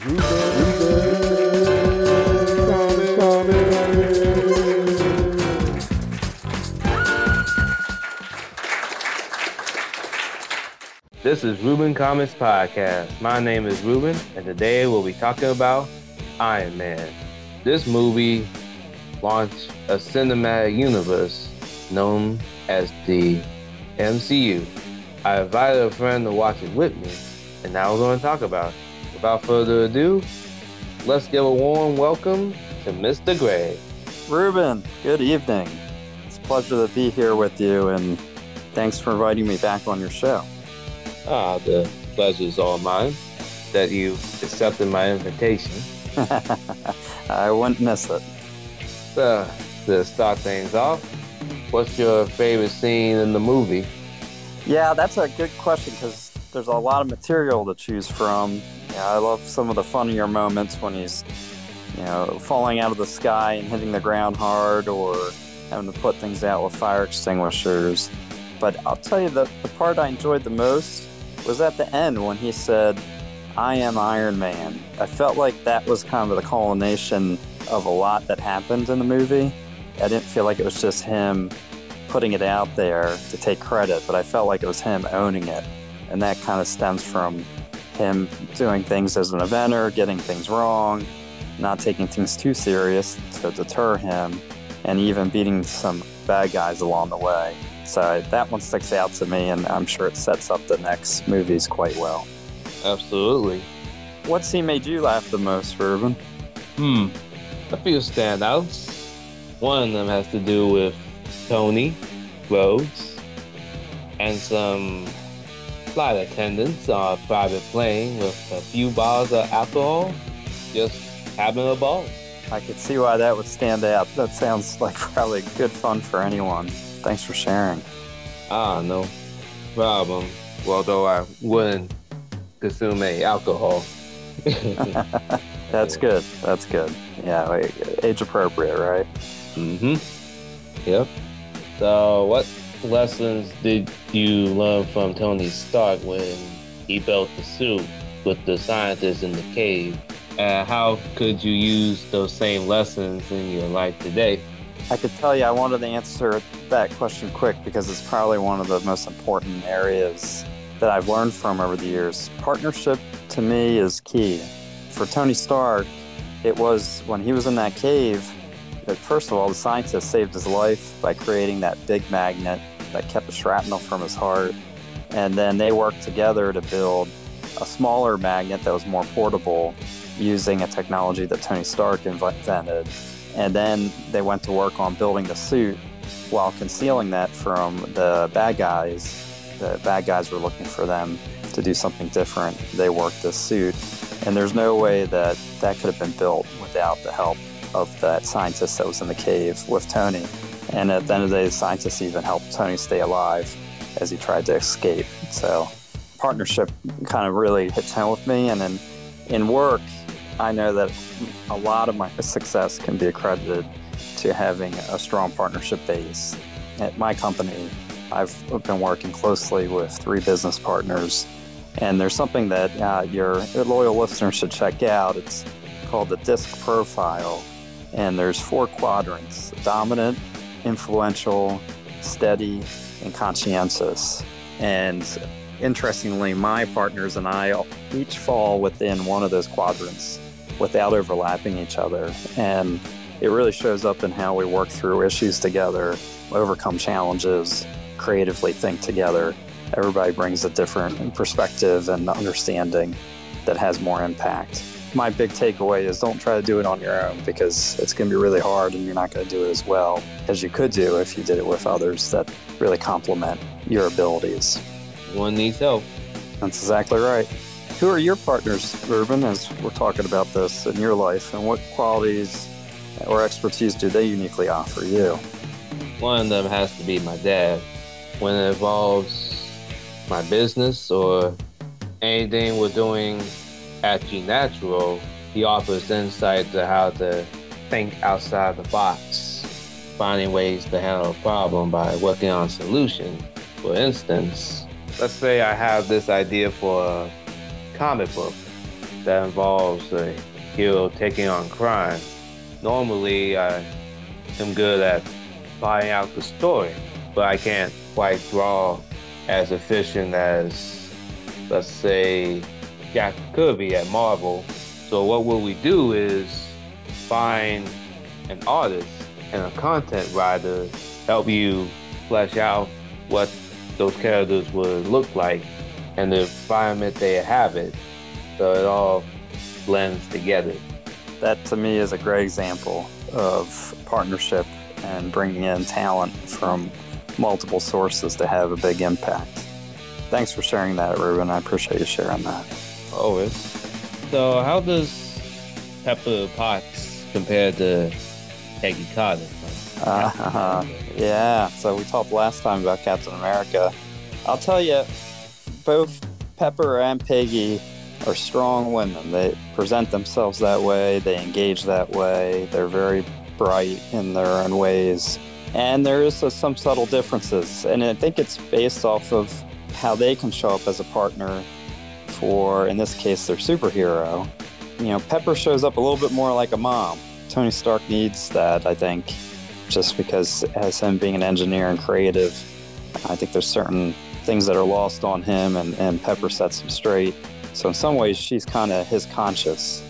This is Ruben Comics Podcast. My name is Ruben, and today we'll be talking about Iron Man. This movie launched a cinematic universe known as the MCU. I invited a friend to watch it with me, and now we're going to talk about it. Without further ado, let's give a warm welcome to Mr. Greg. Ruben, good evening. It's a pleasure to be here with you, and thanks for inviting me back on your show. Ah, the pleasure is all mine that you accepted my invitation. I wouldn't miss it. So, to start things off, what's your favorite scene in the movie? Yeah, that's a good question because there's a lot of material to choose from. Yeah, I love some of the funnier moments when he's, you know, falling out of the sky and hitting the ground hard or having to put things out with fire extinguishers. But I'll tell you the, the part I enjoyed the most was at the end when he said, I am Iron Man. I felt like that was kind of the culmination of a lot that happened in the movie. I didn't feel like it was just him putting it out there to take credit, but I felt like it was him owning it. And that kind of stems from him doing things as an eventer, getting things wrong, not taking things too serious to deter him, and even beating some bad guys along the way. So that one sticks out to me, and I'm sure it sets up the next movies quite well. Absolutely. What scene made you laugh the most, Ruben? Hmm. A few standouts. One of them has to do with Tony Rhodes and some flight attendants on a private plane with a few bottles of alcohol, just having a ball. I could see why that would stand out. That sounds like probably good fun for anyone. Thanks for sharing. Ah, no problem. Although I wouldn't consume any alcohol. That's good. That's good. Yeah, age appropriate, right? Mm-hmm. Yep. So, what lessons did you learn from Tony Stark when he built the suit with the scientists in the cave? And how could you use those same lessons in your life today? I could tell you I wanted to answer that question quick because it's probably one of the most important areas that I've learned from over the years. Partnership to me is key. For Tony Stark, it was when he was in that cave that, first of all, the scientist saved his life by creating that big magnet that kept the shrapnel from his heart. And then they worked together to build a smaller magnet that was more portable using a technology that Tony Stark invented and then they went to work on building the suit while concealing that from the bad guys. The bad guys were looking for them to do something different. They worked this suit, and there's no way that that could have been built without the help of that scientist that was in the cave with Tony. And at the end of the day, the scientists even helped Tony stay alive as he tried to escape. So, partnership kind of really hits home with me. And in, in work, I know that a lot of my success can be accredited to having a strong partnership base. At my company, I've been working closely with three business partners, and there's something that uh, your loyal listeners should check out. It's called the DISC profile, and there's four quadrants dominant, influential, steady, and conscientious. And interestingly, my partners and I each fall within one of those quadrants without overlapping each other. And it really shows up in how we work through issues together, overcome challenges, creatively think together. Everybody brings a different perspective and understanding that has more impact. My big takeaway is don't try to do it on your own because it's going to be really hard and you're not going to do it as well as you could do if you did it with others that really complement your abilities. One needs help. That's exactly right. Who are your partners, Ruben, as we're talking about this in your life, and what qualities or expertise do they uniquely offer you? One of them has to be my dad. When it involves my business or anything we're doing at G Natural, he offers insight to how to think outside the box, finding ways to handle a problem by working on a solution. For instance, let's say I have this idea for a comic book. that involves a hero taking on crime. Normally, I am good at finding out the story, but I can't quite draw as efficient as, let's say, Jack Kirby at Marvel. So what will we do is find an artist and a content writer help you flesh out what those characters would look like and the environment they inhabit. So it all blends together. That to me is a great example of partnership and bringing in talent from multiple sources to have a big impact. Thanks for sharing that, Ruben. I appreciate you sharing that. Always. So, how does Pepper Potts compare to Peggy Carter? Uh, yeah, so we talked last time about Captain America. I'll tell you, both Pepper and Peggy are strong women. They present themselves that way, they engage that way, they're very bright in their own ways. And there is some subtle differences. And I think it's based off of how they can show up as a partner for, in this case, their superhero. You know, Pepper shows up a little bit more like a mom. Tony Stark needs that, I think, just because as him being an engineer and creative, I think there's certain things that are lost on him, and, and Pepper sets him straight. So in some ways, she's kind of his conscience.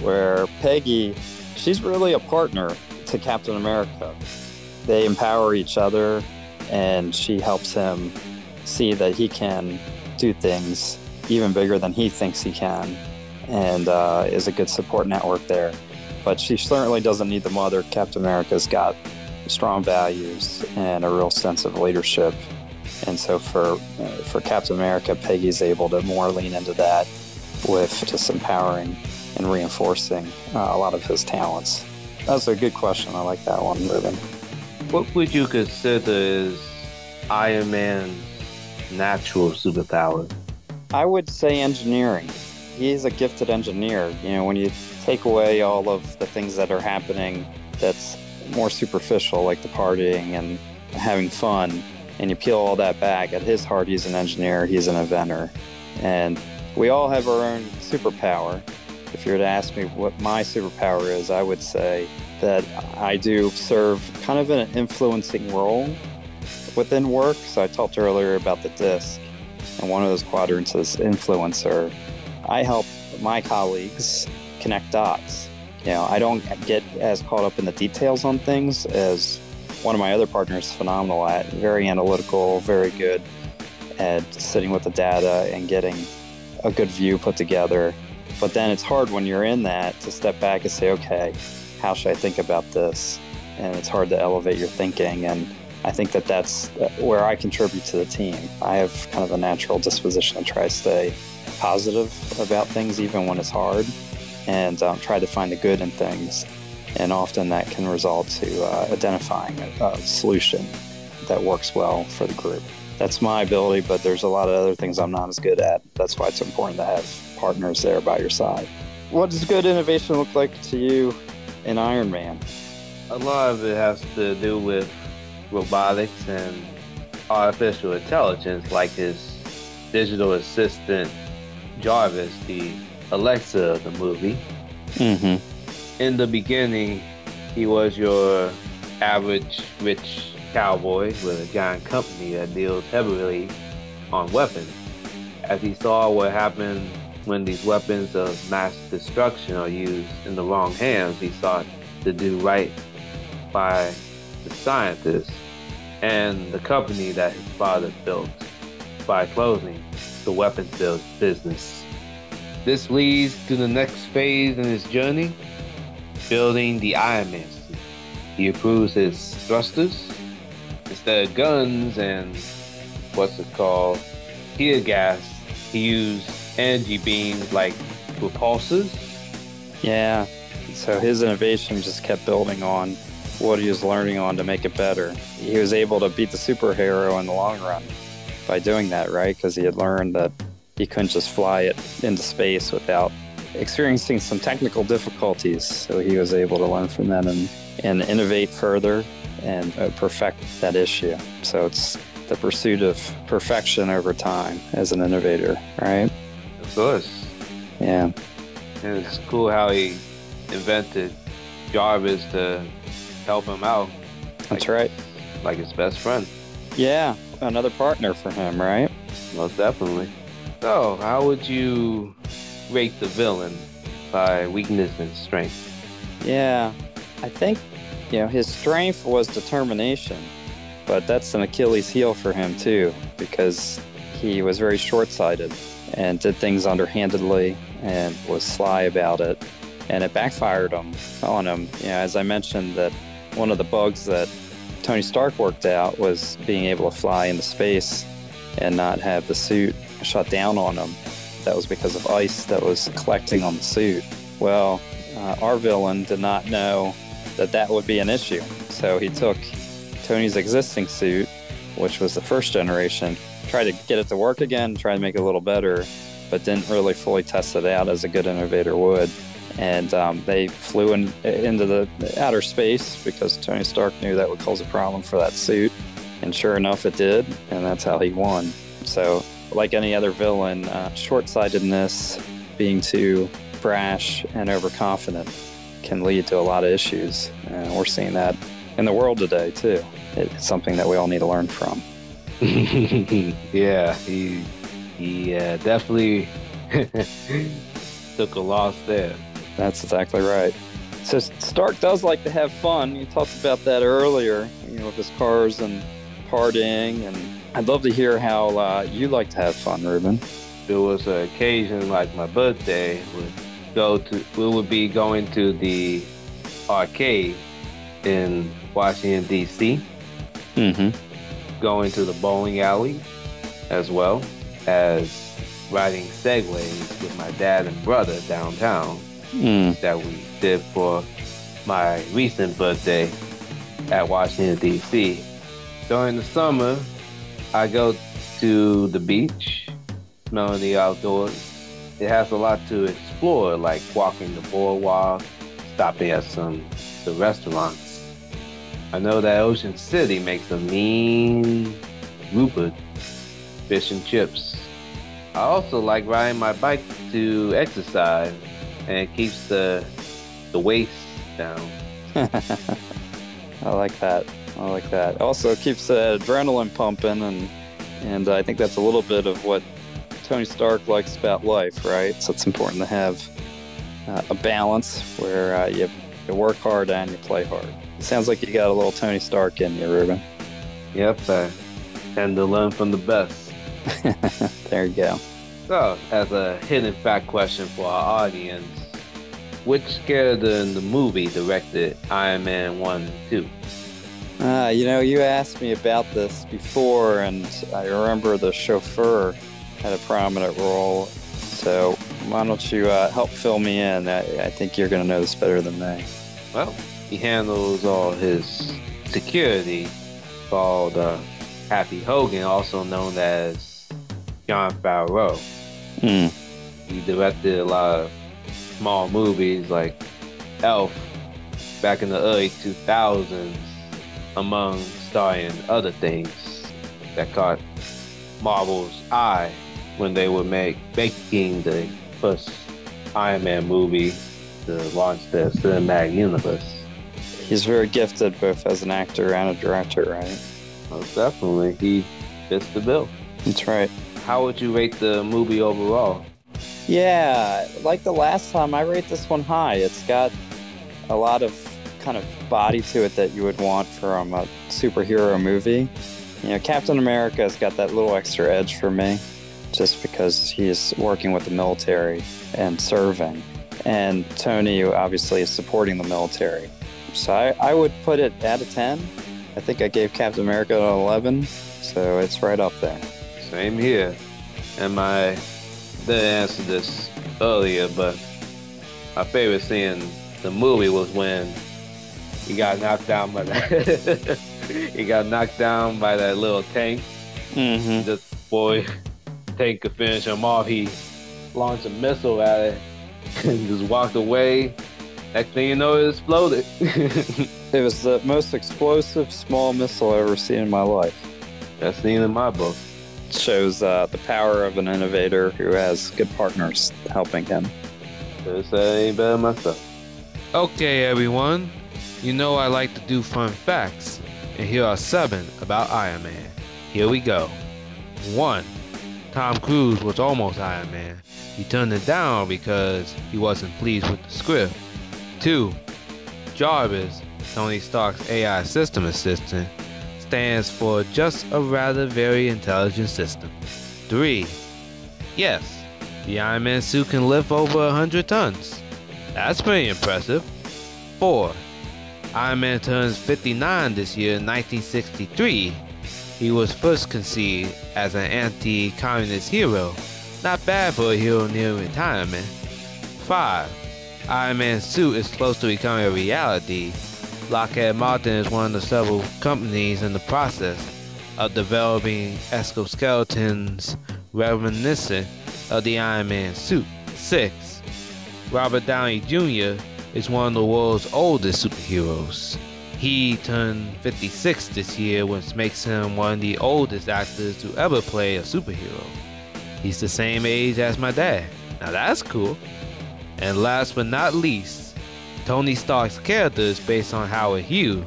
Where Peggy, she's really a partner to Captain America. They empower each other, and she helps him see that he can do things even bigger than he thinks he can, and uh, is a good support network there. But she certainly doesn't need the mother. Captain America's got strong values and a real sense of leadership. And so for uh, for Captain America, Peggy's able to more lean into that with just empowering and reinforcing uh, a lot of his talents. That's a good question. I like that one, Ruben. What would you consider is Iron Man's natural superpower? I would say engineering. He's a gifted engineer. You know, when you take away all of the things that are happening that's more superficial, like the partying and having fun, and you peel all that back, at his heart, he's an engineer, he's an inventor. And we all have our own superpower. If you were to ask me what my superpower is, I would say that I do serve kind of an influencing role within work. So I talked earlier about the disc, and one of those quadrants is influencer. I help my colleagues connect dots. You know, I don't get as caught up in the details on things as one of my other partners phenomenal at. Very analytical, very good at sitting with the data and getting a good view put together. But then it's hard when you're in that to step back and say, okay, how should I think about this? And it's hard to elevate your thinking. And I think that that's where I contribute to the team. I have kind of a natural disposition to try to stay positive about things, even when it's hard, and um, try to find the good in things and often that can result to uh, identifying a, a, solution that works well for the group. That's my ability, but there's a lot of other things I'm not as good at. That's why it's important to have partners there by your side. What does good innovation look like to you in Iron Man? A lot of it has to do with robotics and artificial intelligence, like his digital assistant Jarvis, the Alexa of the movie. Mm-hmm in the beginning, he was your average rich cowboy with a giant company that deals heavily on weapons. As he saw what happened when these weapons of mass destruction are used in the wrong hands, he sought to do right by the scientists and the company that his father built by closing the weapons business. This leads to the next phase in his journey building the Iron Man suit. He approves his thrusters instead of guns and what's it called tear gas. He used energy beams like repulsors. Yeah. So his innovation just kept building on what he was learning on to make it better. He was able to beat the superhero in the long run by doing that, right? Because he had learned that he couldn't just fly it into space without experiencing some technical difficulties. So he was able to learn from that and, and innovate further and uh, perfect that issue. So it's the pursuit of perfection over time as an innovator, right? Of course. Yeah. And it's cool how he invented Jarvis to help him out. That's like, right. Like his best friend. Yeah, another partner for him, right? Most definitely. So, how would you rate the villain by weakness and strength? Yeah, I think you know his strength was determination, but that's an Achilles heel for him too because he was very short-sighted and did things underhandedly and was sly about it, and it backfired him on him. You know, as I mentioned, that one of the bugs that Tony Stark worked out was being able to fly into space and not have the suit shut down on him. That was because of ice that was collecting on the suit. Well, uh, our villain did not know that that would be an issue. So he took Tony's existing suit, which was the first generation, tried to get it to work again, tried to make it a little better, but didn't really fully test it out as a good innovator would. And um, they flew in, into the outer space because Tony Stark knew that would cause a problem for that suit. And sure enough, it did. And that's how he won. So, like any other villain, uh, short sightedness, being too brash and overconfident can lead to a lot of issues. And we're seeing that in the world today, too. It's something that we all need to learn from. yeah, he he uh, definitely took a loss there. That's exactly right. So Stark does like to have fun. You talked about that earlier, you know, with his cars and partying. And I'd love to hear how uh, you like to have fun, Ruben. There was an occasion like my birthday would go to we would be going to the arcade in Washington D.C. Mm-hmm. Going to the bowling alley as well as riding segways with my dad and brother downtown Mm. that we did for my recent birthday at Washington, D.C. During the summer, I go to the beach, smelling the outdoors. It has a lot to explore, like walking the boardwalk, stopping at some the restaurants. I know that Ocean City makes a mean Rupert fish and chips. I also like riding my bike to exercise and it keeps the the waist down. I like that. I like that. Also, keeps the adrenaline pumping, and and I think that's a little bit of what Tony Stark likes about life, right? So it's important to have uh, a balance where uh, you, you work hard and you play hard. It sounds like you got a little Tony Stark in you, Ruben. Yep, I tend to learn from the best. there you go. So, as a hidden fact question for our audience, which character in the movie directed Iron Man 1 and 2? Uh, you know, you asked me about this before, and I remember the chauffeur had a prominent role. So why don't you uh, help fill me in? I, I think you're going to know this better than me. Well, he handles all his security, called uh, Happy Hogan, also known as Jon Favreau. Hmm. He directed a lot of small movies like Elf back in the early 2000s, among starring other things that caught Marvel's eye when they were make, making the first Iron Man movie to launch the cinematic universe. He's very gifted both as an actor and a director, right? Most definitely, he fits the bill. That's right. How would you rate the movie overall? Yeah, like the last time, I rate this one high. It's got a lot of kind of body to it that you would want from a superhero movie. You know, Captain America has got that little extra edge for me just because he's working with the military and serving. And Tony obviously is supporting the military. So I, I would put it at a 10. I think I gave Captain America an 11, so it's right up there. Same here. And my didn't answer this earlier, but my favorite scene in the movie was when he got knocked down by that. he got knocked down by that little tank. Mm-hmm. Just boy tank could finish him off, he launched a missile at it and just walked away. Next thing you know, it exploded. It was the most explosive small missile I've ever seen in my life. That's scene in my book. It shows uh, the power of an innovator who has good partners helping him. Could've ain't better myself. Okay, everyone. You know I like to do fun facts, and here are seven about Iron Man. Here we go. 1. Tom Cruise was almost Iron Man. He turned it down because he wasn't pleased with the script. 2. Jarvis, Tony Stark's AI system assistant, stands for just a rather very intelligent system. 3. Yes, the Iron Man suit can lift over 100 tons. That's pretty impressive. 4. Iron Man turns 59 this year in 1963. He was first conceived as an anti communist hero. Not bad for a hero near retirement. 5. Iron Man's suit is close to becoming a reality. Lockheed Martin is one of the several companies in the process of developing exoskeletons reminiscent of the Iron Man suit. 6. Robert Downey Jr. is one of the world's oldest superheroes. He turned 56 this year, which makes him one of the oldest actors to ever play a superhero. He's the same age as my dad. Now that's cool. And last but not least, Tony Stark's character is based on Howard Hughes.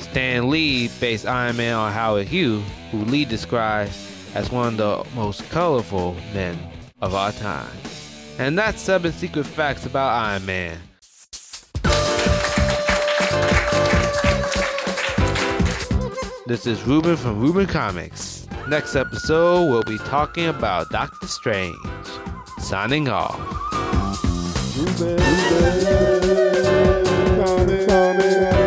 Stan Lee based Iron Man on Howard Hughes, who Lee described as one of the most colorful men of our time. And that's seven secret facts about Iron Man. This is Ruben from Ruben Comics. Next episode, we'll be talking about Doctor Strange. Signing off. Ruben, Ruben, Comics.